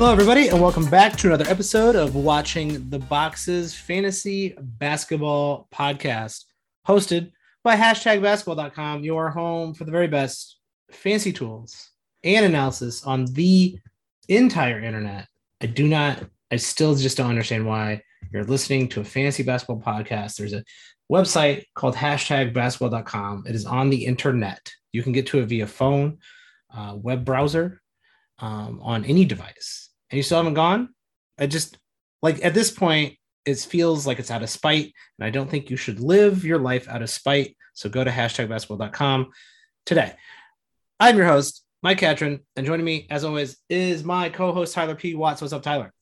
Hello, everybody, and welcome back to another episode of Watching the Boxes Fantasy Basketball Podcast, hosted by hashtag basketball.com, your home for the very best fancy tools and analysis on the entire internet. I do not, I still just don't understand why you're listening to a fantasy basketball podcast. There's a website called hashtag basketball.com. It is on the internet. You can get to it via phone, uh, web browser, um, on any device. And you still haven't gone? I just, like, at this point, it feels like it's out of spite. And I don't think you should live your life out of spite. So go to hashtag basketball.com today. I'm your host, Mike Catron, and joining me, as always, is my co-host Tyler P. Watts. What's up, Tyler?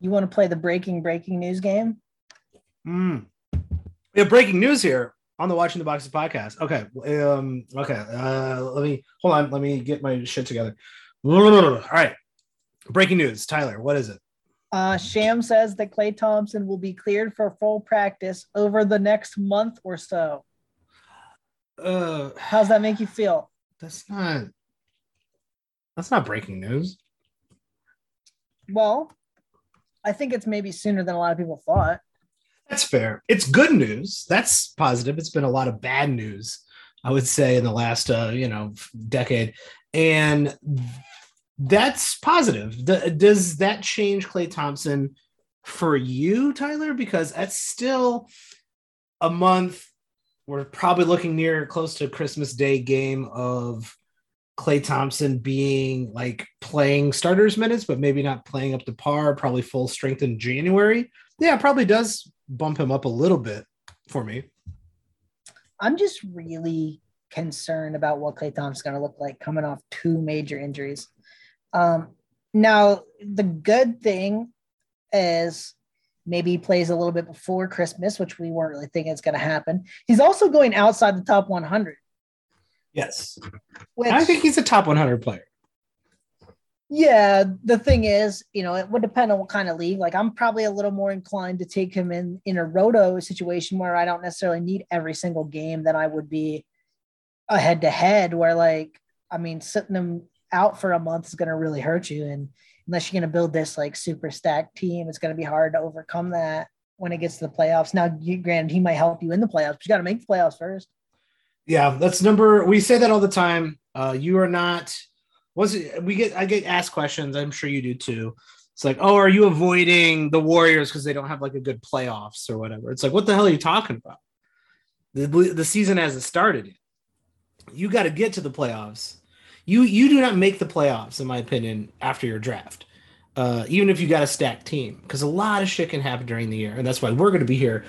You want to play the breaking breaking news game? Mm. We have breaking news here on the Watching the Boxes podcast. Okay, um, okay. Uh, let me hold on. Let me get my shit together. All right, breaking news. Tyler, what is it? Uh, Shams says that Klay Thompson will be cleared for full practice over the next month or so. Uh, How's that make you feel? that's not. That's not breaking news. Well, I think it's maybe sooner than a lot of people thought. That's fair. It's good news. That's positive. It's been a lot of bad news, I would say, in the last uh, you know decade, and that's positive. Does that change Klay Thompson for you, Tyler? Because that's still a month. We're probably looking near close to Christmas Day game of Klay Thompson being like playing starters minutes, but maybe not playing up to par, probably full strength in January. Yeah, probably does bump him up a little bit for me. I'm just really concerned about what Klay Thompson's going to look like coming off two major injuries. Um, now, the good thing is maybe he plays a little bit before Christmas, which we weren't really thinking is going to happen. He's also going outside the top 100. Yes. Which, I think he's a top 100 player. Yeah, the thing is, you know, it would depend on what kind of league. Like, I'm probably a little more inclined to take him in in a roto situation where I don't necessarily need every single game than I would be a head to head. Where, like, I mean, sitting him out for a month is going to really hurt you, and unless you're going to build this like super stacked team, it's going to be hard to overcome that when it gets to the playoffs. Now, you, granted, he might help you in the playoffs, but you got to make the playoffs first. Yeah, that's number. We say that all the time. Uh, you are not. Was it? We get. I get asked questions. I'm sure you do too. It's like, oh, are you avoiding the Warriors because they don't have like a good playoffs or whatever? It's like, what the hell are you talking about? The the season hasn't started yet. You got to get to the playoffs. You you do not make the playoffs, in my opinion, after your draft. Uh, even if you got a stacked team, because a lot of shit can happen during the year, and that's why we're going to be here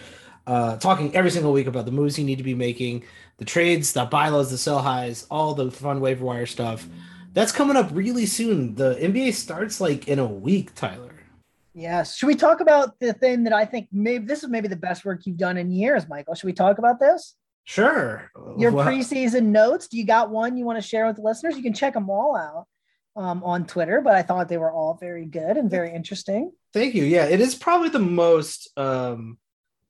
uh, talking every single week about the moves you need to be making, the trades, the buy lows, the sell highs, all the fun waiver wire stuff. That's coming up really soon. The NBA starts like in a week, Tyler. Yes. Should we talk about the thing that I think maybe this is maybe the best work you've done in years, Michael? Should we talk about this? Sure. Your Well, preseason notes. Do you got one you want to share with the listeners? You can check them all out um, on Twitter, but I thought they were all very good and very interesting. Thank you. Yeah, it is probably the most um,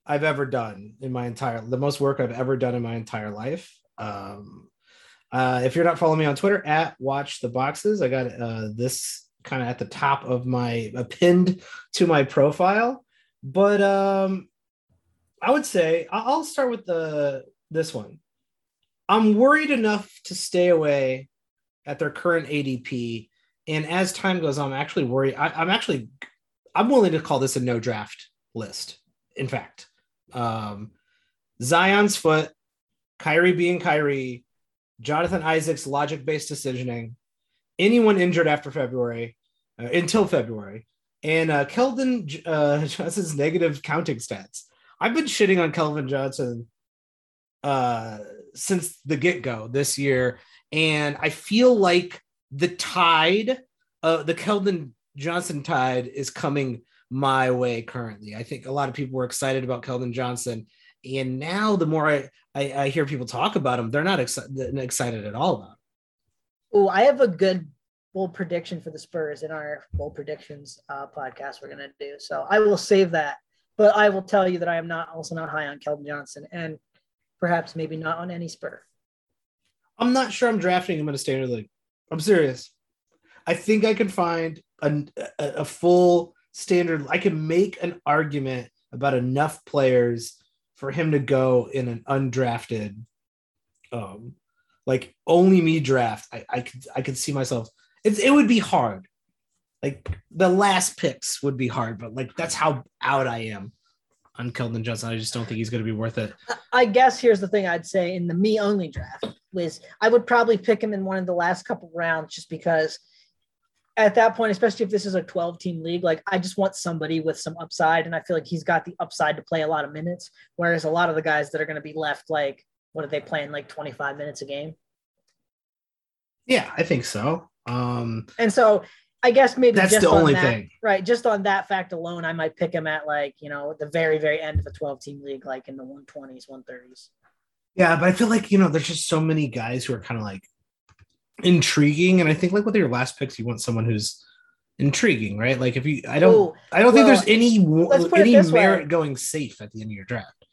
I've ever done in my entire, the most work I've ever done in my entire life. Um, uh, if you're not following me on Twitter, at Watch the Boxes, I got uh, this kind of at the top of my uh, pinned to my profile. But um, I would say I'll start with the this one. I'm worried enough to stay away at their current ADP, and as time goes on, I'm actually worried. I, I'm actually I'm willing to call this a no draft list. In fact, um, Zion's foot, Kyrie being Kyrie, Jonathan Isaac's logic based decisioning, anyone injured after February, uh, until February, and uh, Keldon uh, Johnson's negative counting stats. I've been shitting on Keldon Johnson uh, since the get go this year, and I feel like the tide, uh, the Keldon Johnson tide, is coming my way currently. I think a lot of people were excited about Keldon Johnson, and now the more I, I, I hear people talk about him, they're not exci- excited at all about. Oh, I have a good bold prediction for the Spurs in our bold predictions uh, podcast we're gonna do. So I will save that. But I will tell you that I am not also not high on Keldon Johnson and perhaps maybe not on any Spur. I'm not sure I'm drafting him in a standard league. I'm serious. I think I can find a, a full standard. I can make an argument about enough players for him to go in an undrafted, um, like only me draft. I, I could I could see myself. It's it would be hard. Like the last picks would be hard, but like that's how out I am on Keldon Johnson. I just don't think he's going to be worth it. I guess here's the thing I'd say in the me only draft was I would probably pick him in one of the last couple rounds just because at that point, especially if this is a 12 team league, like I just want somebody with some upside. And I feel like he's got the upside to play a lot of minutes. Whereas a lot of the guys that are going to be left, like, what are they playing like 25 minutes a game? Yeah, I think so. Um, and so I guess maybe that's the only that, thing, right? Just on that fact alone, I might pick him at like, you know, the very, very end of a 12 team league, like in the 120s, 130s. Yeah, but I feel like, you know, there's just so many guys who are kind of like intriguing. And I think like with your last picks, you want someone who's intriguing, right? Like if you, I don't, Ooh, I don't well, think there's any any merit way. going safe at the end of your draft.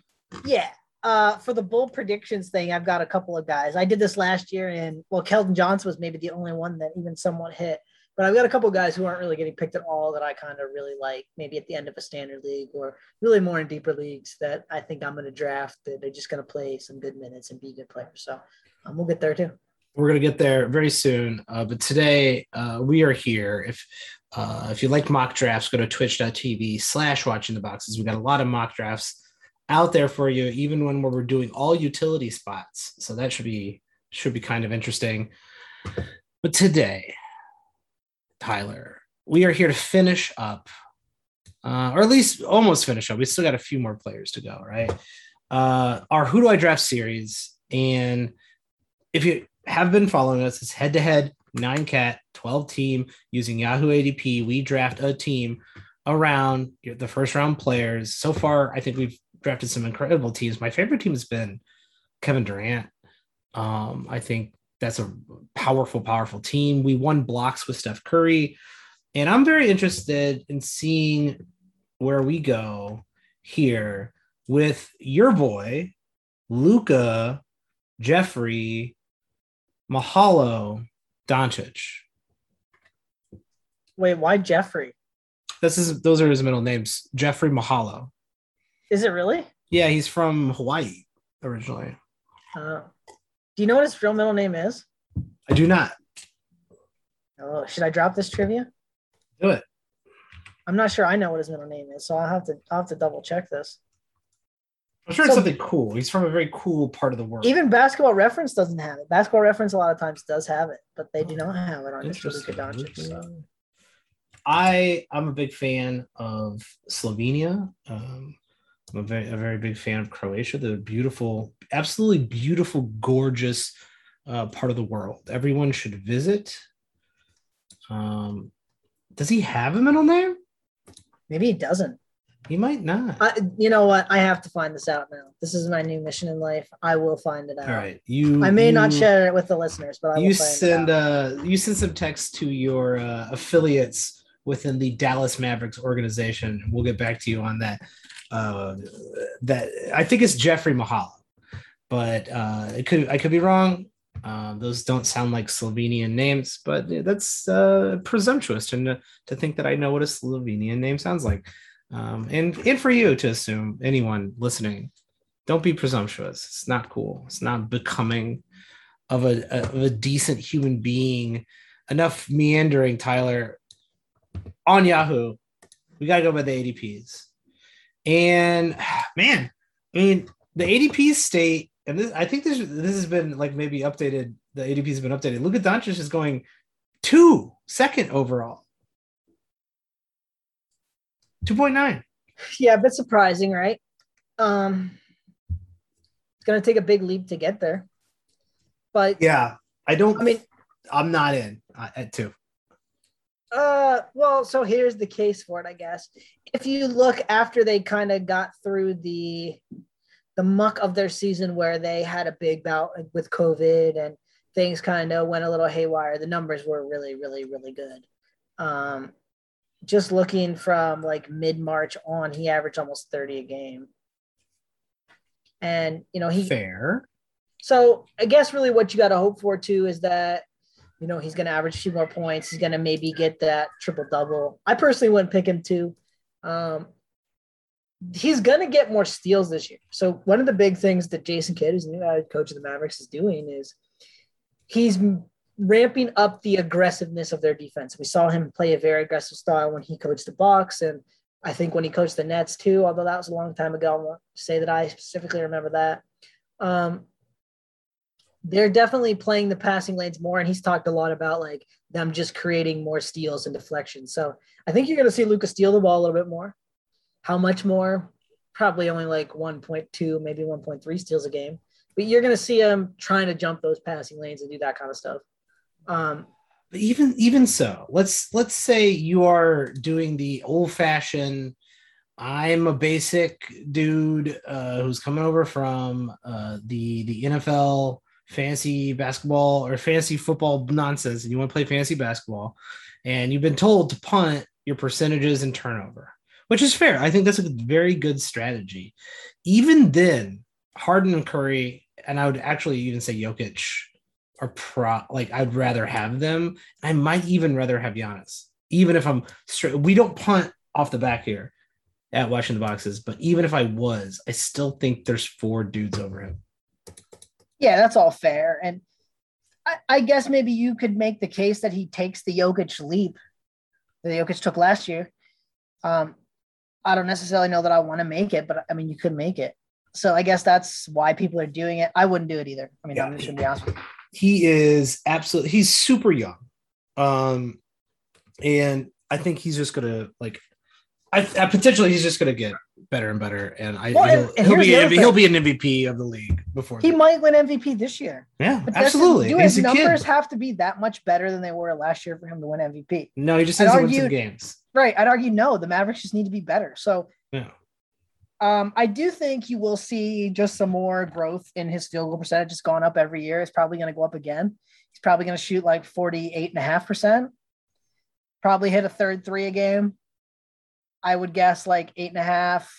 Yeah. Uh, for the bull predictions thing, I've got a couple of guys. I did this last year, and well, Keldon Johnson was maybe the only one that even somewhat hit. But I've got a couple guys who aren't really getting picked at all that I kind of really like, maybe at the end of a standard league or really more in deeper leagues that I think I'm going to draft. That they're just going to play some good minutes and be good players. So um, we'll get there too. We're going to get there very soon. Uh, but today uh, we are here. If uh, if you like mock drafts, go to twitch.tv slash watching the boxes. We got a lot of mock drafts out there for you, even when we're doing all utility spots. So that should be should be kind of interesting. But today, Tyler. We are here to finish up, uh, or at least almost finish up. We still got a few more players to go, right? Uh, our Who Do I Draft series. And if you have been following us, it's head to head, nine cat, 12 team using Yahoo ADP. We draft a team around the first round players. So far, I think we've drafted some incredible teams. My favorite team has been Kevin Durant. Um, I think that's a powerful, powerful team. We won blocks with Steph Curry. And I'm very interested in seeing where we go here with your boy, Luka, Jeffrey, Mahalo, Doncic. Wait, why Jeffrey? This is those are his middle names. Jeffrey Mahalo. Is it really? Yeah, he's from Hawaii originally. Oh. Do you know what his real middle name is? I do not. Oh, should I drop this trivia? Do it. I'm not sure I know what his middle name is, so I'll have to I'll have to double check this. I'm sure so, it's something cool. He's from a very cool part of the world. Even basketball reference doesn't have it. Basketball reference a lot of times does have it, but they do not have it on Luka Doncic. So. I I'm a big fan of Slovenia. Um, I'm a very, a very big fan of Croatia. The beautiful, absolutely beautiful, gorgeous uh, part of the world. Everyone should visit. Um, does he have a middle name? Maybe he doesn't. He might not. I, you know what? I have to find this out now. This is my new mission in life. I will find it out. All right, you. I may you, not share it with the listeners, but I you send uh you send some text to your uh, affiliates within the Dallas Mavericks organization. We'll get back to you on that uh, that I think it's Jeffrey Mahalo, but uh, it could I could be wrong. Uh, those don't sound like Slovenian names, but that's uh, presumptuous to to think that I know what a Slovenian name sounds like. Um, and and for you to assume anyone listening, don't be presumptuous. It's not cool. It's not becoming of a, of a decent human being. Enough meandering, Tyler. On Yahoo, we gotta go by the ADPs. And man, I mean, the ADP state, and this, I think this this has been like maybe updated. The ADP has been updated. Luka Doncic is going two second overall, two point nine. Yeah, a bit surprising, right? Um, it's gonna take a big leap to get there, but yeah, I don't. I mean, I'm not in uh, at two. Uh, well, so here's the case for it, I guess. If you look after they kind of got through the the muck of their season where they had a big bout with COVID and things kind of went a little haywire, the numbers were really, really, really good. Um, just looking from like mid March on, he averaged almost 30 a game. And, you know, he fair. So I guess really what you got to hope for too is that You know, he's going to average a few more points. He's going to maybe get that triple double. I personally wouldn't pick him too. Um, he's going to get more steals this year. So one of the big things that Jason Kidd, who's the new head coach of the Mavericks, is doing is he's ramping up the aggressiveness of their defense. We saw him play a very aggressive style when he coached the Bucks, and I think when he coached the Nets too. Although that was a long time ago, I won't say that I specifically remember that. Um, they're definitely playing the passing lanes more, and he's talked a lot about like them just creating more steals and deflections. So I think you're going to see Lucas steal the ball a little bit more. How much more? Probably only like 1.2, maybe 1.3 steals a game. But you're going to see him trying to jump those passing lanes and do that kind of stuff. Um, but even even so, let's let's say you are doing the old fashioned. I'm a basic dude uh, who's coming over from uh, the the NFL fancy basketball or fancy football nonsense, and you want to play fancy basketball, and you've been told to punt your percentages and turnover, which is fair. I think that's a very good strategy. Even then, Harden and Curry, and I would actually even say Jokic are pro like I'd rather have them. I might even rather have Giannis, even if I'm straight. We don't punt off the back here at watching the boxes, but even if I was, I still think there's four dudes over him. Yeah, that's all fair. And I, I guess maybe you could make the case that he takes the Jokic leap that Jokic took last year. Um, I don't necessarily know that I want to make it, but I mean, you could make it. So I guess that's why people are doing it. I wouldn't do it either. I mean, yeah. I'm just gonna be honest with you he is absolutely he's super young um and i think he's just gonna like I, I potentially he's just gonna get better and better and i well, he'll, and he'll be MVP, he'll be an mvp of the league before he might win mvp this year yeah but absolutely do his numbers kid. have to be that much better than they were last year for him to win mvp no he just has to win some games right i'd argue no the mavericks just need to be better so yeah um, I do think you will see just some more growth in his field goal percentage. It's gone up every year. It's probably going to go up again. He's probably going to shoot like 48.5%. Probably hit a third three a game. I would guess like eight and a half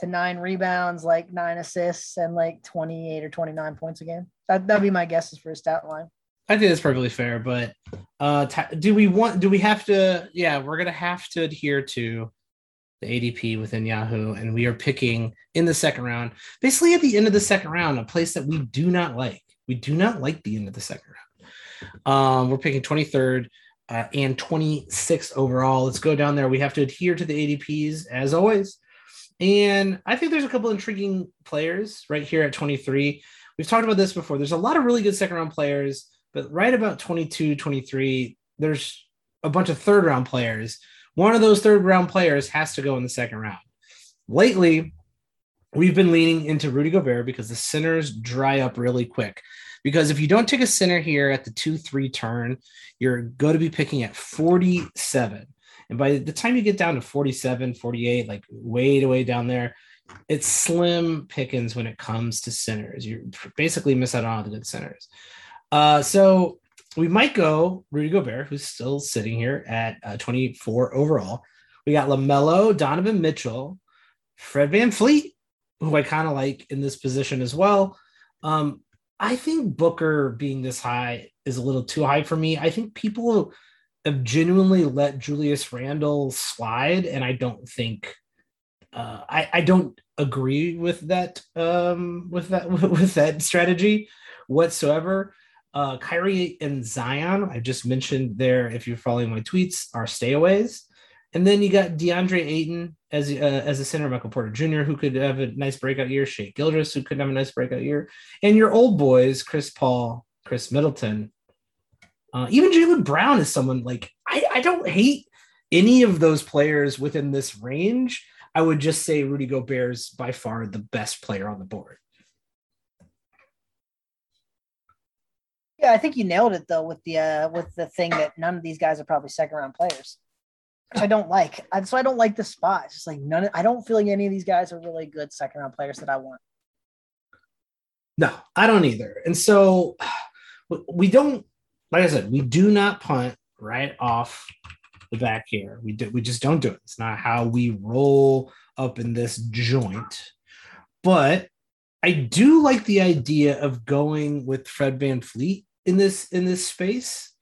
to nine rebounds, like nine assists, and like 28 or 29 points a game. That, that'd be my guesses for his stat line. I think that's perfectly fair, but uh, t- do we want? Do we have to? Yeah, we're gonna have to adhere to the ADP within Yahoo, and we are picking in the second round, basically at the end of the second round, a place that we do not like. We do not like the end of the second round. Um, we're picking 23rd uh, and 26th overall. Let's go down there. We have to adhere to the ADPs as always. And I think there's a couple intriguing players right here at 23. We've talked about this before. There's a lot of really good second round players, but right about 22, 23, there's a bunch of third round players one of those third round players has to go in the second round. Lately, we've been leaning into Rudy Gobert because the centers dry up really quick. Because if you don't take a center here at the 2 3 turn, you're going to be picking at 47. And by the time you get down to 47, 48, like way way down there, it's slim pickings when it comes to centers. You basically miss out on all the good centers. Uh, so we might go Rudy Gobert, who's still sitting here at uh, 24 overall. We got LaMelo, Donovan Mitchell, Fred VanVleet, who I kind of like in this position as well. Um, I think Booker being this high is a little too high for me. I think people have genuinely let Julius Randle slide, and I don't think uh, I, I don't agree with that um, with that with that strategy whatsoever. Uh, Kyrie and Zion, I just mentioned there, if you're following my tweets, are stayaways. And then you got DeAndre Ayton as uh, as a center, Michael Porter Jr., who could have a nice breakout year, Shai Gilgeous, who could have a nice breakout year, and your old boys, Chris Paul, Khris Middleton. Uh, even Jaylen Brown is someone like I, I don't hate any of those players within this range. I would just say Rudy Gobert is by far the best player on the board. Yeah, I think you nailed it though with the uh with the thing that none of these guys are probably second round players. Which I don't like. So I don't like the spot. It's just like none of, I don't feel like any of these guys are really good second round players that I want. No, I don't either. And so we don't like I said, we do not punt right off the back here. We do we just don't do it. It's not how we roll up in this joint. But I do like the idea of going with Fred VanVleet in this in this space.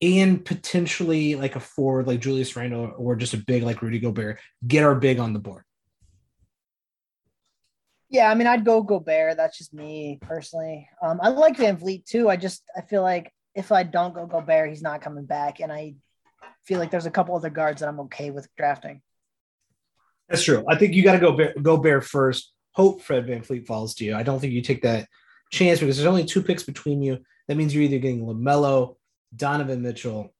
And potentially like a forward like Julius Randle or just a big like Rudy Gobert, get our big on the board. Yeah, I mean, I'd go Gobert. That's just me personally. Um, I like VanVleet too. I just I feel like if I don't go Gobert, he's not coming back, and I feel like there's a couple other guards that I'm okay with drafting. That's true. I think you got to go bear, go Bear first. Hope Fred VanVleet falls to you. I don't think you take that chance because there's only two picks between you. That means you're either getting LaMelo, Donovan Mitchell,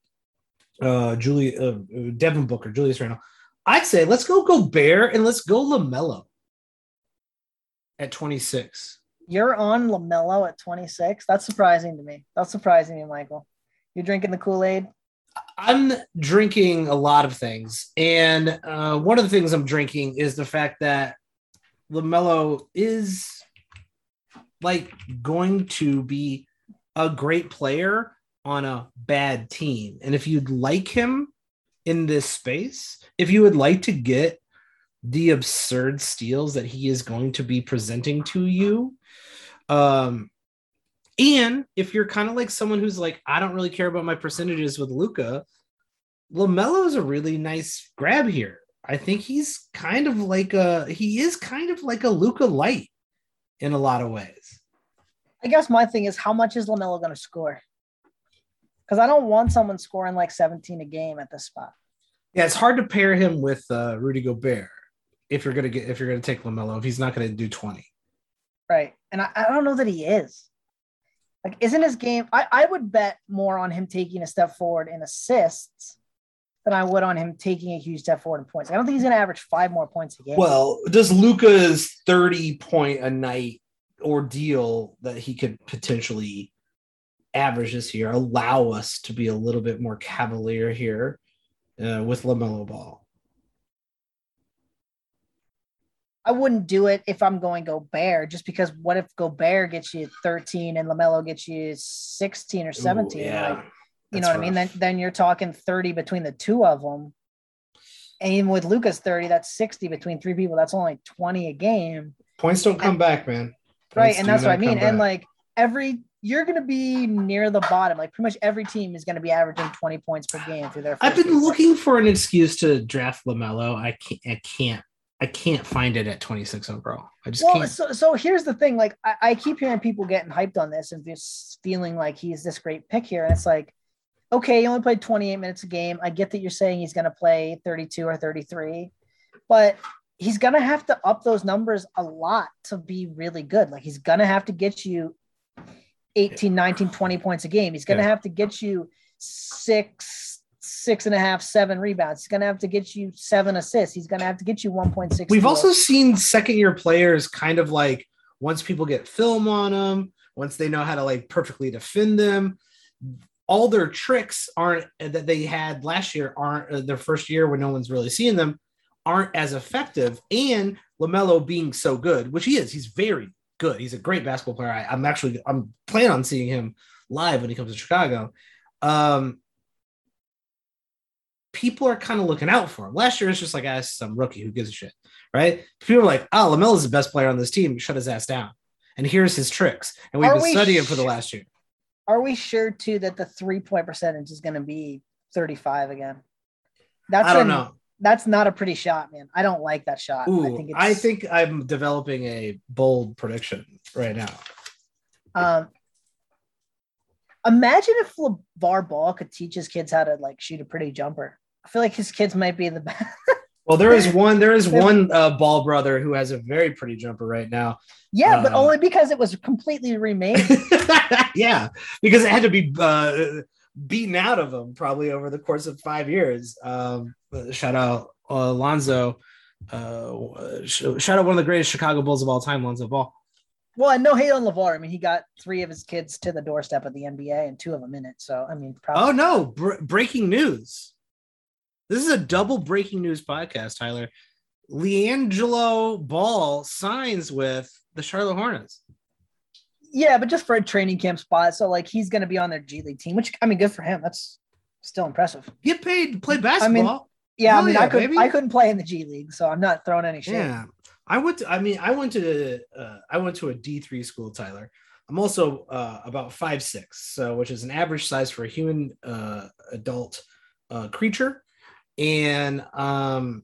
uh, Julie, uh, Devin Booker, Julius Randle. I'd say let's go Gobert and let's go LaMelo at 26. You're on LaMelo at 26. That's surprising to me. That's surprising to me, Michael. You're drinking the Kool Aid. I'm drinking a lot of things, and uh, one of the things I'm drinking is the fact that Lamelo is like going to be a great player on a bad team, and if you'd like him in this space, if you would like to get the absurd steals that he is going to be presenting to you, um, and if you're kind of like someone who's like, I don't really care about my percentages with Luka, LaMelo is a really nice grab here. I think he's kind of like a he is kind of like a Luka light in a lot of ways. I guess my thing is how much is LaMelo going to score? Because I don't want someone scoring like 17 a game at this spot. Yeah, it's hard to pair him with uh, Rudy Gobert if you're gonna get if you're gonna take LaMelo if he's not gonna do 20. Right, and I, I don't know that he is. Like, isn't his game? I, I would bet more on him taking a step forward in assists than I would on him taking a huge step forward in points. I don't think he's going to average five more points a game. Well, does Luca's 30 point a night ordeal that he could potentially average this year allow us to be a little bit more cavalier here uh, with LaMelo Ball? I wouldn't do it if I'm going Gobert, just because what if Gobert gets you 13 and LaMelo gets you 16 or 17? Ooh, yeah. Like, you know what rough. I mean? Then then you're talking 30 between the two of them. And even with Luka's 30, that's 60 between three people. That's only 20 a game. Points don't come and, back, man. Points right. And that's what I mean. And like every you're going to be near the bottom. Like pretty much every team is going to be averaging 20 points per game through their. I've been looking for an excuse to draft Lamelo. I can't. I can't. I can't find it at 26 overall. I just well, can't. So, so here's the thing. Like I, I keep hearing people getting hyped on this and just feeling like he's this great pick here, and it's like okay, he only played 28 minutes a game. I get that you're saying he's going to play 32 or 33, but he's going to have to up those numbers a lot to be really good. Like he's going to have to get you 18, 19, 20 points a game. He's going to yeah. have to get you six, six and a half, seven rebounds. He's going to have to get you seven assists. He's going to have to get you 1.6. We've also seen second year players kind of like once people get film on them, once they know how to like perfectly defend them, all their tricks aren't that they had last year aren't uh, their first year when no one's really seeing them aren't as effective and lamelo being so good which he is he's very good. He's a great basketball player. I, am actually i'm planning on seeing him live when he comes to chicago. Um people are kind of looking out for him. Last year it's just like ah, some rookie. Who gives a shit? Right? People are like oh Lamelo is the best player on this team. Shut his ass down. And here's his tricks. And we've are been we studying sh- for the last year. are we sure too that the three point percentage is going to be 35 again? That's I don't an, know. That's not a pretty shot, man. I don't like that shot. Ooh, I think I think I'm developing a bold prediction right now. Um, imagine if LeVar Ball could teach his kids how to like shoot a pretty jumper. I feel like his kids might be the best. Well, there is one. There is one uh, Ball brother who has a very pretty jumper right now. Yeah, uh, but only because it was completely remade. yeah, because it had to be uh, beaten out of him probably over the course of five years. Um, shout out uh, Lonzo. Uh, shout out one of the greatest Chicago Bulls of all time, Lonzo Ball. Well, and no hate on LeVar. I mean, he got three of his kids to the doorstep of the NBA and two of them in it. So, I mean, probably. Oh no! Br- breaking news. This is a double breaking news podcast, Tyler. LiAngelo Ball signs with the Charlotte Hornets. Yeah, but just for a training camp spot. So like he's going to be on their G League team, which I mean, good for him. That's still impressive. Get paid to play basketball. I mean, yeah, I mean, yeah, I couldn't, I couldn't play in the G League, so I'm not throwing any shade. Yeah, I went. To, I mean, I went to. Uh, I went to a D three school, Tyler. I'm also uh, about five six, so which is an average size for a human uh, adult uh, creature, and um,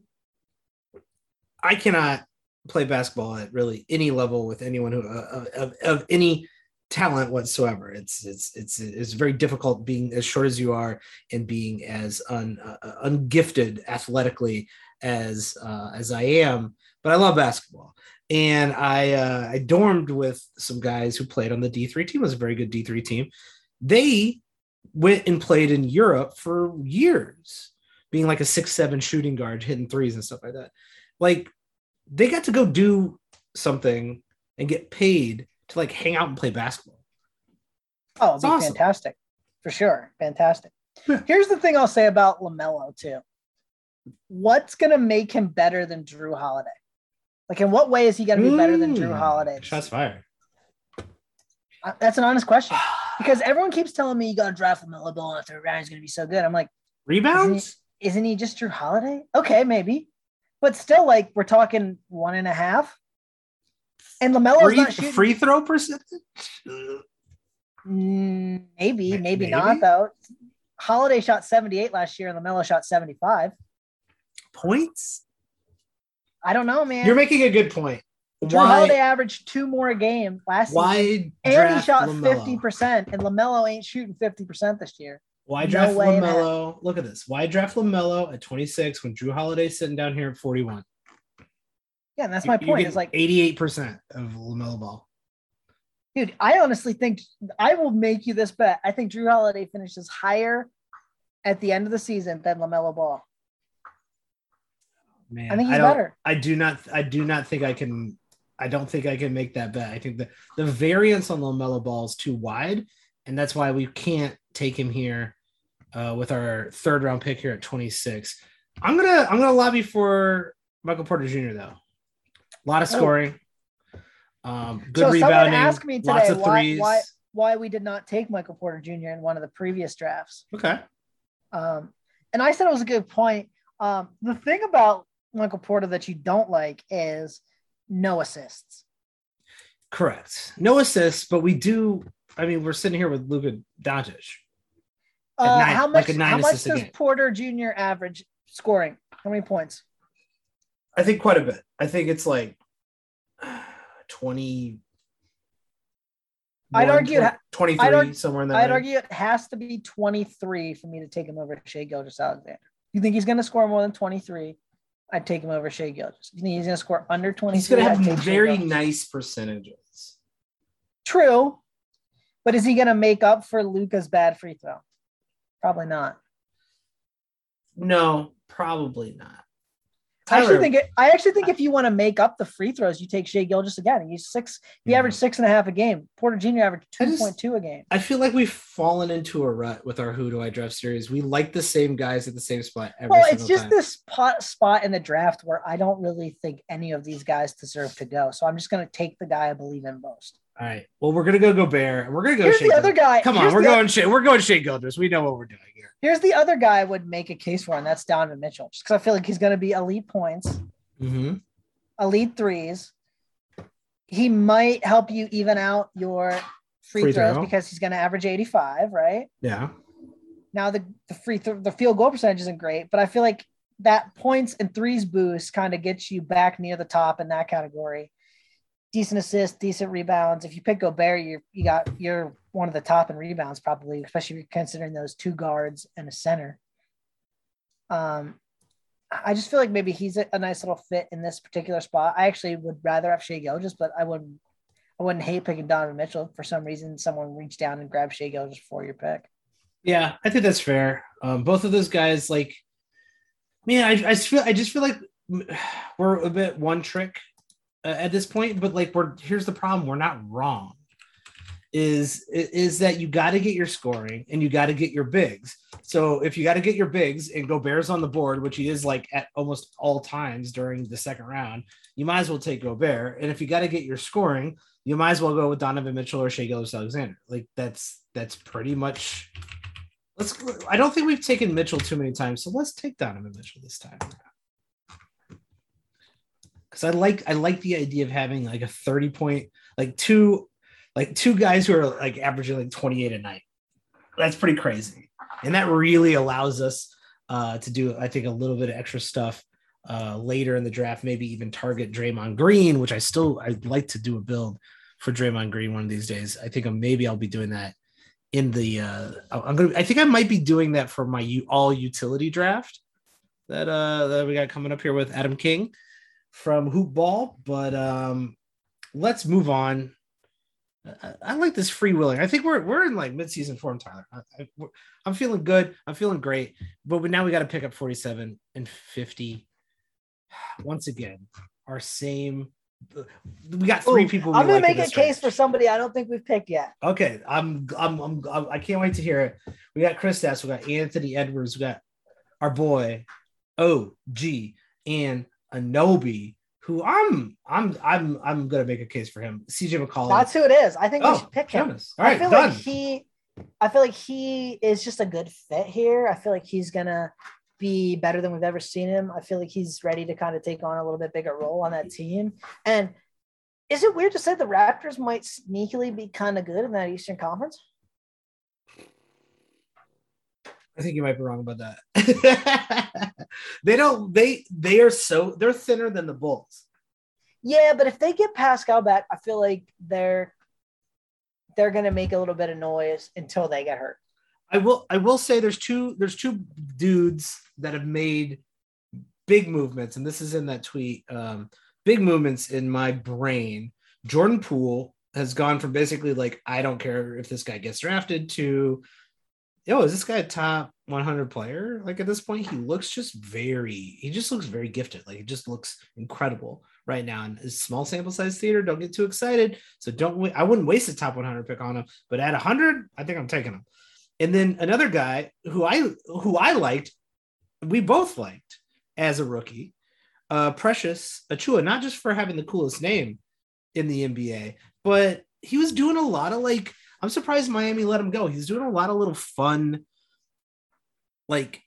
I cannot play basketball at really any level with anyone who uh, of, of any talent whatsoever. It's it's it's it's very difficult being as short as you are and being as un, uh, ungifted athletically as uh, as I am. But I love basketball, and I uh, I dormed with some guys who played on the D three team. It was a very good D three team. They went and played in Europe for years, being like a six seven shooting guard, hitting threes and stuff like that. Like they got to go do something and get paid to like hang out and play basketball. Oh, it'd be awesome. fantastic for sure. Fantastic. Yeah. Here's the thing I'll say about LaMelo too. What's gonna make him better than Jrue Holiday? Like, in what way is he gonna be better than Jrue Holiday? Shots fired. Uh, that's an honest question because everyone keeps telling me you got to draft LaMelo Ball after round. He's gonna be so good. I'm like, rebounds. Isn't he, isn't he just Drew Holiday? Okay, maybe, but still, like, we're talking one and a half. And LaMelo's free, not shooting. free throw percentage. Mm, maybe, maybe, maybe, not though. Holiday shot 78 last year and LaMelo shot 75. Points? I don't know, man. You're making a good point. Jrue why, Holiday averaged two more a game last why season. And he shot 50%, and LaMelo ain't shooting 50% this year. Why draft no LaMelo? Look at this. Why draft LaMelo at 26 when Jrue Holiday's sitting down here at 41? Yeah, and that's my point. It's like 88% of LaMelo ball. Dude, I honestly think I will make you this bet. I think Jrue Holiday finishes higher at the end of the season than LaMelo Ball. Man, I think he's I better. I do not I do not think I can I don't think I can make that bet. I think the the variance on LaMelo Ball is too wide, and that's why we can't take him here uh, with our third round pick here at 26. I'm gonna I'm gonna lobby for Michael Porter Jr. though. A lot of oh. scoring. Um, good so rebounding. Asked me today lots of why, threes. Why, why we did not take Michael Porter Jr. in one of the previous drafts. Okay. Um, and I said it was a good point. Um, the thing about Michael Porter that you don't like is no assists. Correct. No assists, but we do. I mean, we're sitting here with Luka Doncic. Uh, nine, how much? Like how much does Porter Jr. average scoring? How many points? I think quite a bit. I think it's like 20. I'd argue 23 I'd argue, somewhere in that. I'd argue it has to be 23 for me to take him over Shai Gilgeous-Alexander. You think he's going to score more than 23? I'd take him over Shai Gilgeous. You think he's going to score under 20? He's going to have very nice percentages. True. But is he going to make up for Luka's bad free throw? Probably not. No, probably not. I actually think it, I actually think if you want to make up the free throws, you take Shai Gilgeous again. He's six. He yeah. averaged six and a half a game. Porter Jr. averaged two point two a game. I feel like we've fallen into a rut with our Who Do I Draft series. We like the same guys at the same spot. well, it's just time. this spot spot in the draft where I don't really think any of these guys deserve to go. So I'm just going to take the guy I believe in most. All right. Well, we're gonna go Gobert. We're gonna go. Here's Shai the other guy. Come on, we're going. Shai, we're going Shai Gilgeous. We know what we're doing here. Here's the other guy I would make a case for, and that's Donovan Mitchell, just because I feel like he's going to be elite points mm-hmm. elite threes. He might help you even out your free, free throws throw. because he's going to average 85, right? Yeah. Now the, the free th- the field goal percentage isn't great, but I feel like that points and threes boost kind of gets you back near the top in that category. Decent assists, decent rebounds. If you pick Gobert, you you got you're one of the top in rebounds probably, especially considering those two guards and a center. Um, I just feel like maybe he's a, a, nice little fit in this particular spot. I actually would rather have Shai Gilgeous, but I wouldn't I wouldn't hate picking Donovan Mitchell. For some reason, someone reached down and grabbed Shai Gilgeous for your pick. Yeah, I think that's fair. Um, both of those guys, like, man, I, I feel I just feel like we're a bit one trick uh, at this point. But like, we're here's the problem: we're not wrong is is that you got to get your scoring and you got to get your bigs. So if you got to get your bigs and Gobert's on the board, which he is like at almost all times during the second round, you might as well take Gobert. And if you got to get your scoring, you might as well go with Donovan Mitchell or Shai Gilgeous-Alexander. Like that's that's pretty much. Let's. I don't think we've taken Mitchell too many times, so let's take Donovan Mitchell this time. Because I like I like the idea of having like a thirty point, like two like two guys who are like averaging like 28 a night. That's pretty crazy. And that really allows us uh, to do, I think, a little bit of extra stuff uh, later in the draft, maybe even target Draymond Green, which I still I'd like to do a build for Draymond Green one of these days. I think maybe I'll be doing that in the uh I'm gonna I think I might be doing that for my all utility draft that uh that we got coming up here with Adam King from Hoop Ball. But um let's move on. I, I like this freewheeling. I think we're we're in like mid-season form, Tyler. I, I'm feeling good. I'm feeling great. But now we got to pick up 47 and 50. Once again, our same we got three Ooh, people. I'm gonna like make a case for somebody I don't think we've picked yet. Okay, I'm, I'm, I'm, I'm I can't wait to hear it. We got Chris Dess, we got Anthony Edwards, we got our boy OG and Anobi, who I'm, I'm, I'm, I'm gonna make a case for him. CJ McCollum. That's who it is. I think we oh, should pick him. Jonas. All right, I feel done. like he I feel like he is just a good fit here. I feel like he's gonna be better than we've ever seen him. I feel like he's ready to kind of take on a little bit bigger role on that team. And is it weird to say the Raptors might sneakily be kind of good in that Eastern Conference? I think you might be wrong about that. they don't. They they are so they're thinner than the Bulls. Yeah, but if they get Pascal back, I feel like they're they're gonna make a little bit of noise until they get hurt. I will I will say there's two there's two dudes that have made big movements, and this is in that tweet. Um, big movements in my brain. Jordan Poole has gone from basically like I don't care if this guy gets drafted to yo, is this guy a top 100 player? Like at this point, he looks just very, he just looks very gifted. Like he just looks incredible right now. And small sample size theater, don't get too excited. So don't, I wouldn't waste a top 100 pick on him, but at 100, I think I'm taking him. And then another guy who I, who I liked, we both liked as a rookie, uh, Precious Achiuwa, not just for having the coolest name in the NBA, but he was doing a lot of like, I'm surprised Miami let him go. He's doing a lot of little fun, like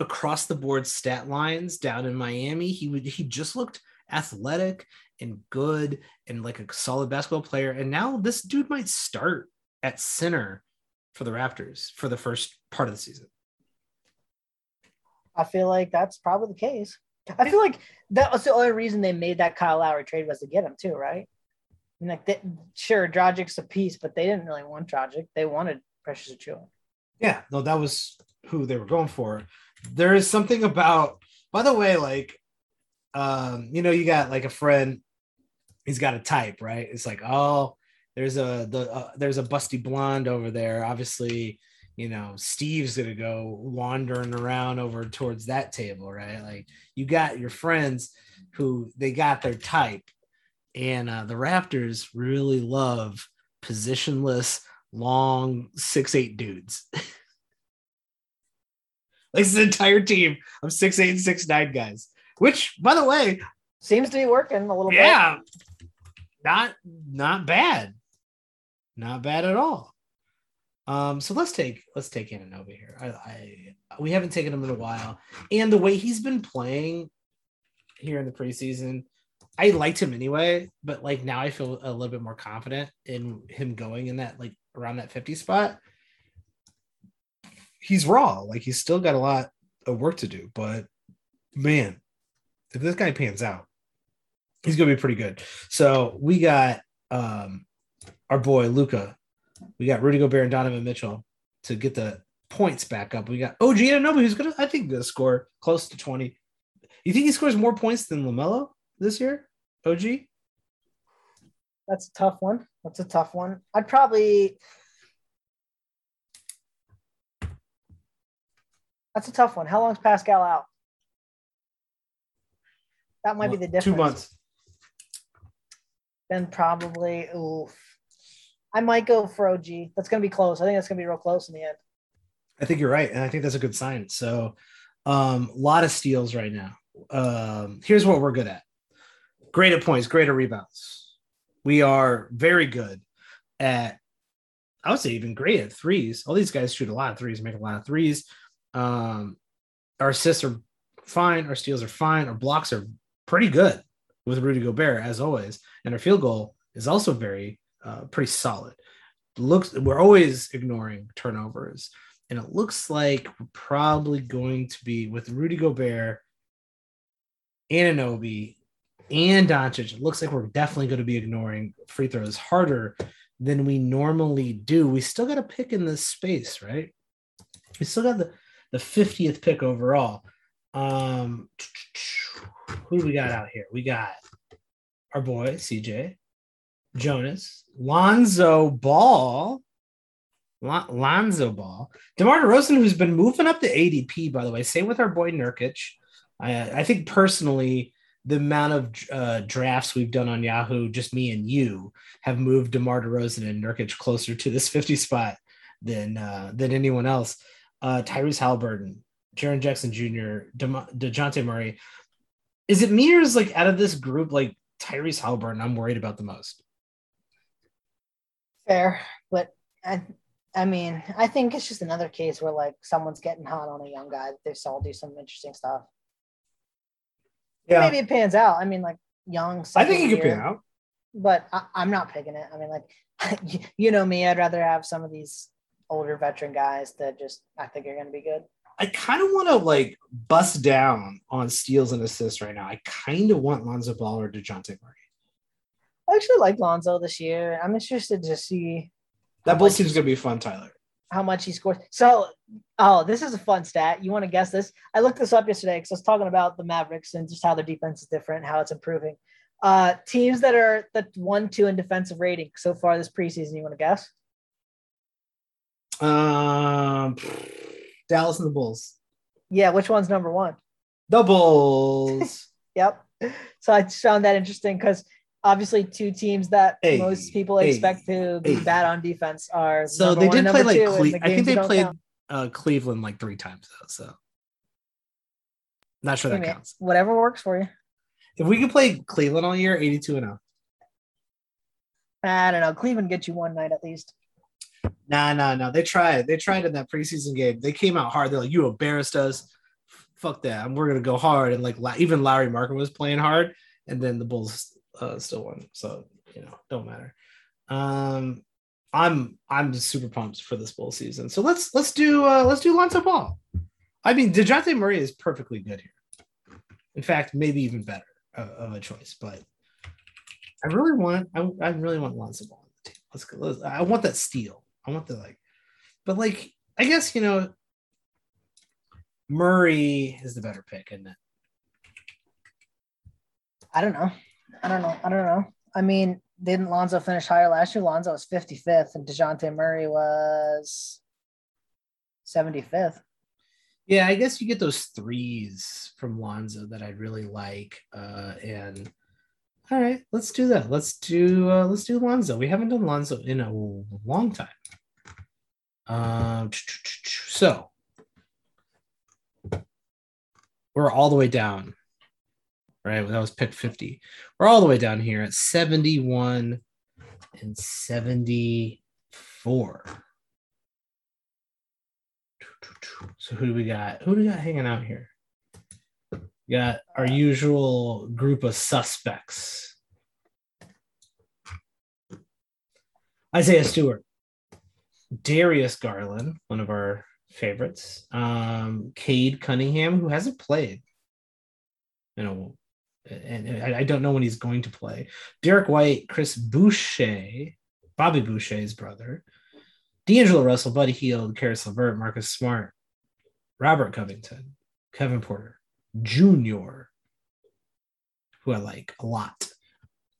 across the board stat lines down in Miami. He would he just looked athletic and good and like a solid basketball player. And now this dude might start at center for the Raptors for the first part of the season. I feel like that's probably the case. I feel like that was the only reason they made that Kyle Lowry trade was to get him too, right? And like, they, sure, Dragic's a piece, but they didn't really want Dragic. They wanted Precious Achiuwa. Yeah, no, that was who they were going for. There is something about, by the way, like, um, you know, you got like a friend, he's got a type, right? It's like, oh, there's a the uh, there's a busty blonde over there. Obviously, you know, Steve's gonna go wandering around over towards that table, right? Like, you got your friends who they got their type, and uh, the Raptors really love positionless, long six eight dudes. like this entire team of six eight and six nine guys. Which, by the way, Seems to be working a little bit. yeah, not not bad, not bad at all. Um, so let's take let's take Anunoby here. I, I we haven't taken him in a while, and the way he's been playing here in the preseason, I liked him anyway. But like now, I feel a little bit more confident in him going in that like around that fifty spot. He's raw, like he's still got a lot of work to do, but man, if this guy pans out, he's gonna be pretty good. So we got um our boy Luka, we got Rudy Gobert and Donovan Mitchell to get the points back up. We got OG Anunoby who's gonna I think gonna score close to 20. You think he scores more points than LaMelo this year? OG? That's a tough one. That's a tough one. I'd probably. That's a tough one. How long's Pascal out? That might be the difference. Two months. Then probably. Ooh, I might go for OG. That's gonna be close. I think that's gonna be real close in the end. I think you're right, and I think that's a good sign. So, um, a lot of steals right now. Um, here's what we're good at: great at points, great at rebounds. We are very good at, I would say, even great at threes. All these guys shoot a lot of threes, make a lot of threes. Um, our assists are fine, our steals are fine, our blocks are pretty good with Rudy Gobert as always, and our field goal is also very uh, pretty solid. Looks we're always ignoring turnovers, and it looks like we're probably going to be with Rudy Gobert, Anunoby, and Doncic. It looks like we're definitely going to be ignoring free throws harder than we normally do. We still got a pick in this space, right? We still got the the 50th pick overall. Um, who do we got out here? We got our boy CJ, Jonas, Lonzo Ball, Lonzo Ball, DeMar DeRozan, who's been moving up the ADP, by the way. Same with our boy Nurkic. I, I think personally, the amount of uh, drafts we've done on Yahoo, just me and you, have moved DeMar DeRozan and Nurkic closer to this 50 spot than uh, than anyone else. Uh, Tyrese Halliburton, Jaren Jackson Jr., De- Dejounte Murray. Is it me or is like out of this group, like Tyrese Halliburton, I'm worried about the most? Fair, but I, I mean, I think it's just another case where like someone's getting hot on a young guy that they saw do some interesting stuff. Yeah, maybe it pans out. I mean, like young. I think he could pan out, but I, I'm not picking it. I mean, like you know me, I'd rather have some of these older veteran guys that just I think are going to be good. I kind of want to like bust down on steals and assists right now. I kind of want Lonzo Ball or Dejounte Murray. I actually like Lonzo this year. I'm interested to see that Bulls team's gonna be fun, Tyler. How much he scored. So, oh, this is a fun stat. You want to guess this? I looked this up yesterday because I was talking about the Mavericks and just how their defense is different, how it's improving. Uh, teams that are the one, two in defensive rating so far this preseason. You want to guess? Um, Dallas and the Bulls. Yeah, which one's number one? The Bulls. yep. So I just found that interesting because obviously two teams that hey, most people hey, expect to be hey. bad on defense are. So they did play like Cle- I think they played uh, Cleveland like three times though. So not sure that counts. Whatever works for you. If we could play Cleveland all year, 82 and 0. I don't know. Cleveland gets you one night at least. Nah, nah, nah. They tried. They tried in that preseason game. They came out hard. They're like, you embarrassed us. Fuck that. We're gonna go hard. And like even Lauri Markkanen was playing hard, and then the Bulls uh, still won. So you know, don't matter. Um, I'm I'm just super pumped for this bowl season. So let's let's do uh, let's do Lonzo Ball. I mean, Dejounte Murray is perfectly good here. In fact, maybe even better uh, of a choice. But I really want I, I really want Lonzo Ball on the team. Let's go. Let's, I want that steal. I want the like, but like I guess you know Murray is the better pick, isn't it? I don't know. I don't know. I don't know. I mean, didn't Lonzo finish higher last year? Lonzo was 55th and DeJounte Murray was 75th. Yeah, I guess you get those threes from Lonzo that I really like. Uh, and all right, let's do that. Let's do uh, let's do Lonzo. We haven't done Lonzo in a long time. Um, so we're all the way down right? That was pick 50. We're all the way down here at 71 and 74. So who do we got? Who do we got hanging out here? We got our usual group of suspects. Isaiah Stewart, Darius Garland, one of our favorites. Um, Cade Cunningham, who hasn't played in a and I don't know when he's going to play. Derrick White, Chris Boucher, Bobby Boucher's brother, D'Angelo Russell, Buddy Hield, Caris LeVert, Marcus Smart, Robert Covington, Kevin Porter Jr., who I like a lot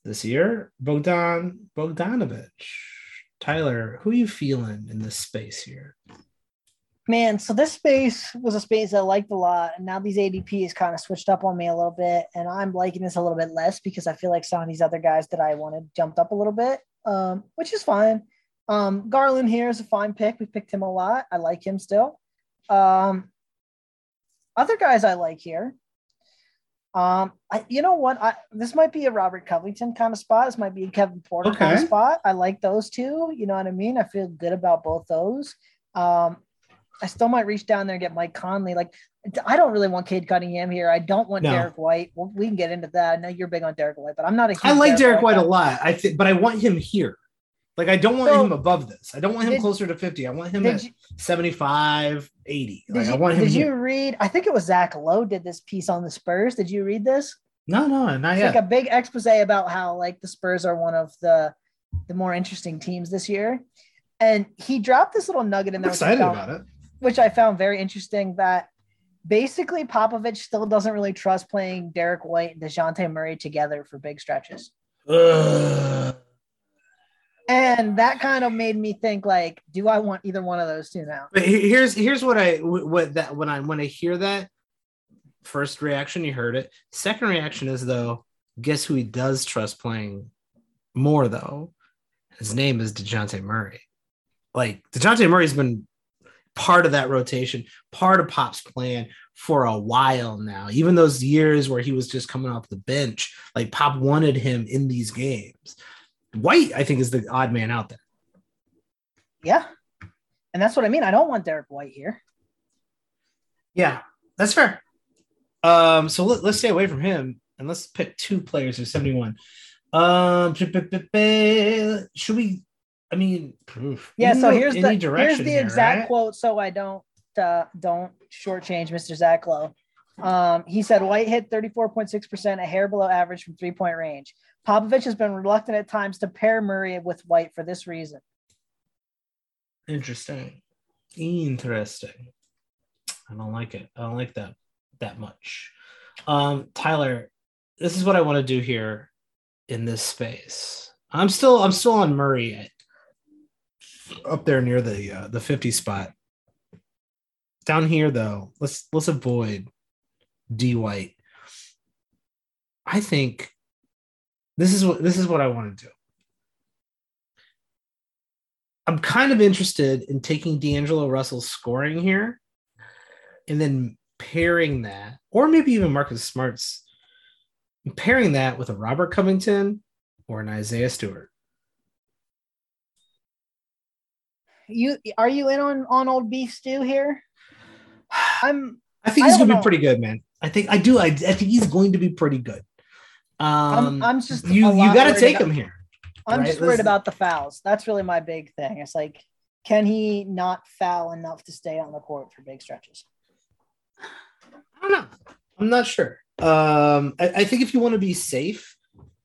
this year. Bogdan Bogdanovich. Tyler, who are you feeling in this space here? Man, so this space was a space I liked a lot, and now these ADPs kind of switched up on me a little bit, and I'm liking this a little bit less because I feel like some of these other guys that I wanted jumped up a little bit, um, which is fine. Um, Garland here is a fine pick. We picked him a lot. I like him still. Um, other guys I like here. Um, I, you know what? I this might be a Robert Covington kind of spot. This might be a Kevin Porter okay. kind of spot. I like those two. You know what I mean? I feel good about both those. Um, I still might reach down there and get Mike Conley. Like, I don't really want Cade Cunningham here. I don't want no. Derrick White. Well, we can get into that. I know you're big on Derrick White, but I'm not a. I like Derek, Derrick White, White a lot. I think, but I want him here. Like I don't want So, him above this. I don't want him did- closer to 50. I want him at you, 75, 80. did Like, you, I want him did here. you read? I think it was Zach Lowe did this piece on the Spurs. Did you read this? No, no, not It's yet. like a big expose about how like the Spurs are one of the the more interesting teams this year. And he dropped this little nugget in I'm there, excited found, about it. Which I found very interesting. That basically Popovich still doesn't really trust playing Derrick White and Dejounte Murray together for big stretches. Ugh. And that kind of made me think like, do I want either one of those two now? But here's here's what I what that when I when I hear that first reaction, you heard it. Second reaction is though, guess who he does trust playing more though? His name is DeJounte Murray. Like DeJounte Murray's been part of that rotation, part of Pop's plan for a while now. Even those years where he was just coming off the bench, like Pop wanted him in these games. White, I think, is the odd man out there. Yeah. And that's what I mean. I don't want Derrick White here. Yeah, that's fair. Um, so let, us stay away from him and let's pick two players who's 71. Um, should we? I mean, oof, Yeah. So here's the here's the here, exact right? quote, so I don't uh, don't shortchange Mr. Zach Lowe. Um, he said White hit 34.6%, a hair below average from three point range. Popovich has been reluctant at times to pair Murray with White for this reason. Interesting. Interesting. I don't like it. I don't like that that much. Um, Tyler, this is what I want to do here in this space. I'm still I'm still on Murray up there near the uh, the 50 spot. Down here though, let's let's avoid D White. I think this is what this is what I want to do. I'm kind of interested in taking D'Angelo Russell's scoring here and then pairing that, or maybe even Marcus Smart's pairing that with a Robert Covington or an Isaiah Stewart. You are you in on on old beef stew here? I'm I think he's don't gonna know. be pretty good, man. I think I do. I, I think he's going to be pretty good. Um, I'm, I'm just you you got to take about- him here. I'm right? just worried Listen. about the fouls. That's really my big thing. It's like, can he not foul enough to stay on the court for big stretches? I don't know. I'm not sure. Um, I, I think if you want to be safe,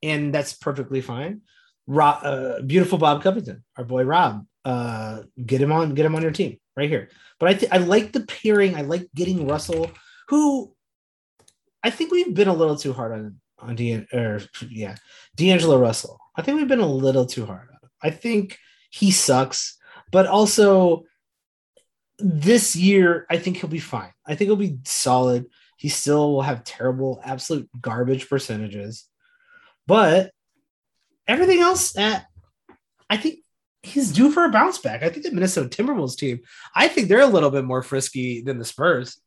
and that's perfectly fine. Rob, uh, beautiful Bob Covington, our boy Rob. Uh, get him on, get him on your team right here. But I think I like the pairing. I like getting Russell, who I think we've been a little too hard on on D or yeah, D'Angelo Russell. I think we've been a little too hard. I think he sucks, but also this year I think he'll be fine. I think he'll be solid. He still will have terrible, absolute garbage percentages, but everything else, uh, I think he's due for a bounce back. I think the Minnesota Timberwolves team, I think they're a little bit more frisky than the Spurs.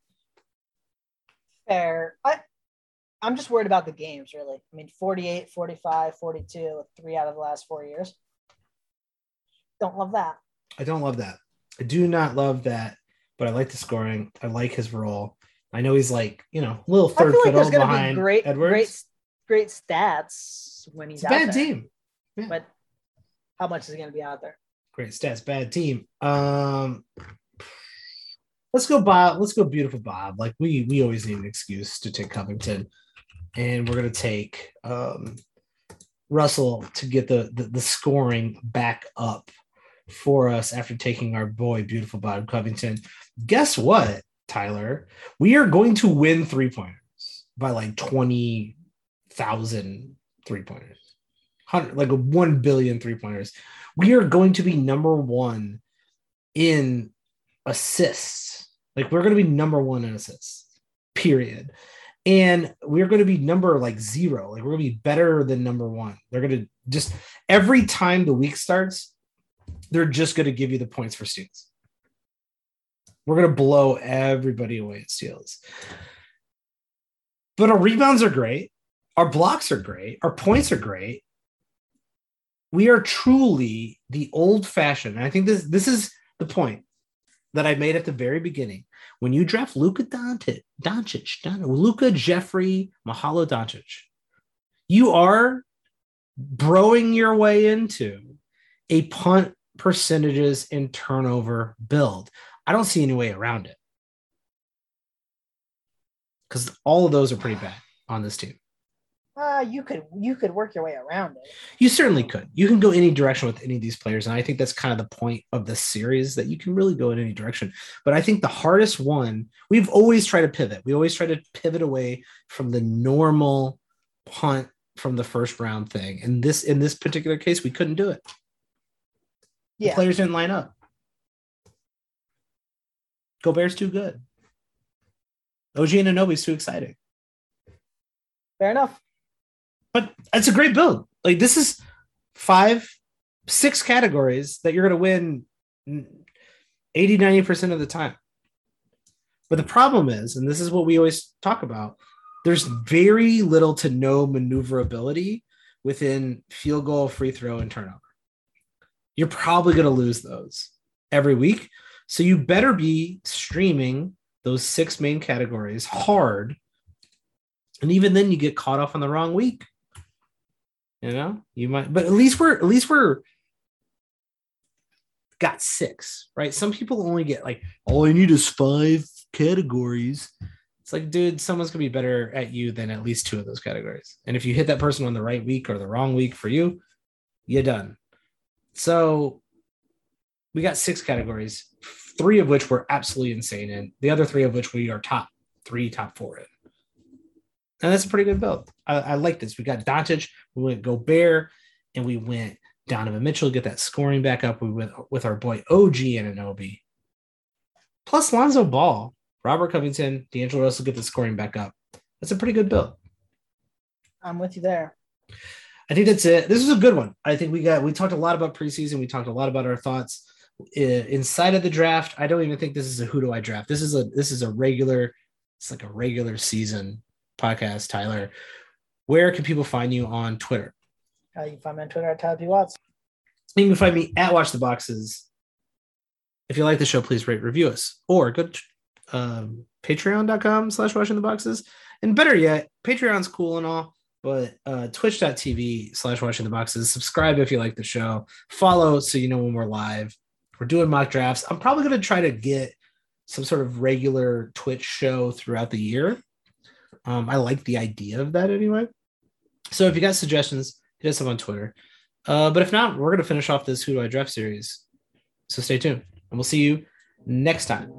Fair. I, I'm just worried about the games, really. I mean, 48, 45, 42, three out of the last four years. Don't love that. I don't love that. I do not love that, but I like the scoring. I like his role. I know he's like, you know, a little I third feel like there's fiddle behind be great, Edwards. great, great stats when he's it's a out bad there. team. But how much is going to be out there? Great stats, bad team. Um, let's go, Bob. Let's go, beautiful Bob. Like we we always need an excuse to take Covington, and we're gonna take um, Russell to get the, the the scoring back up for us after taking our boy, beautiful Bob Covington. Guess what, Tyler? We are going to win three pointers by like twenty thousand three pointers. 100, like 1 billion three pointers. We are going to be number one in assists. Like we're going to be number one in assists, period. And we're going to be number like zero. Like we're going to be better than number one. They're going to just every time the week starts, they're just going to give you the points for steals. We're going to blow everybody away at steals. But our rebounds are great. Our blocks are great. Our points are great we are truly the old fashioned. And I think this this is the point that I made at the very beginning. When you draft Luka Doncic, Doncic, Don, Luka Jeffrey Mahalo Doncic, you are broing your way into a punt percentages and turnover build. I don't see any way around it. Because all of those are pretty bad on this team. Uh, you could you could work your way around it. You certainly could. You can go any direction with any of these players, and I think that's kind of the point of this series that you can really go in any direction. But I think the hardest one we've always tried to pivot. We always try to pivot away from the normal punt from the first round thing, and this in this particular case, we couldn't do it. Yeah, The players didn't line up. Gobert's too good. OG Anunoby's too exciting. fair enough. But it's a great build. Like this is five, six categories that you're going to win 80, 90% of the time. But the problem is, and this is what we always talk about, there's very little to no maneuverability within field goal, free throw, and turnover. You're probably going to lose those every week. So you better be streaming those six main categories hard. And even then you get caught off on the wrong week. You know, you might, but at least we're at least we're got six, right? Some people only get like all I need is five categories. It's like, dude, someone's gonna be better at you than at least two of those categories. And if you hit that person on the right week or the wrong week for you, you're done. So we got six categories, three of which we're absolutely insane in, the other three of which we are top three, top four in. And that's a pretty good build. I, I like this. We got Doncic, we went Gobert, and we went Donovan Mitchell, get that scoring back up. We went with our boy OG Anunoby. Plus Lonzo Ball, Robert Covington, D'Angelo Russell get the scoring back up. That's a pretty good build. I'm with you there. I think that's it. This is a good one. I think we got we talked a lot about preseason. We talked a lot about our thoughts inside of the draft. I don't even think this is a who do I draft. This is a this is a regular. It's like a regular season podcast. Tyler, where can people find you on Twitter? Uh, you can find me on Twitter at Tyler P. Watts. You can find me at Watch the Boxes. If you like the show, please rate, review us, or go to um, patreon.com slash watching the boxes. And better yet, Patreon's cool and all, but uh, twitch.tv slash watching the boxes. Subscribe if you like the show. Follow so you know when we're live. We're doing mock drafts. I'm probably going to try to get some sort of regular Twitch show throughout the year. Um, I like the idea of that anyway. So if you got suggestions, hit us up on Twitter. Uh, but if not, we're going to finish off this Who Do I Draft series. So stay tuned and we'll see you next time.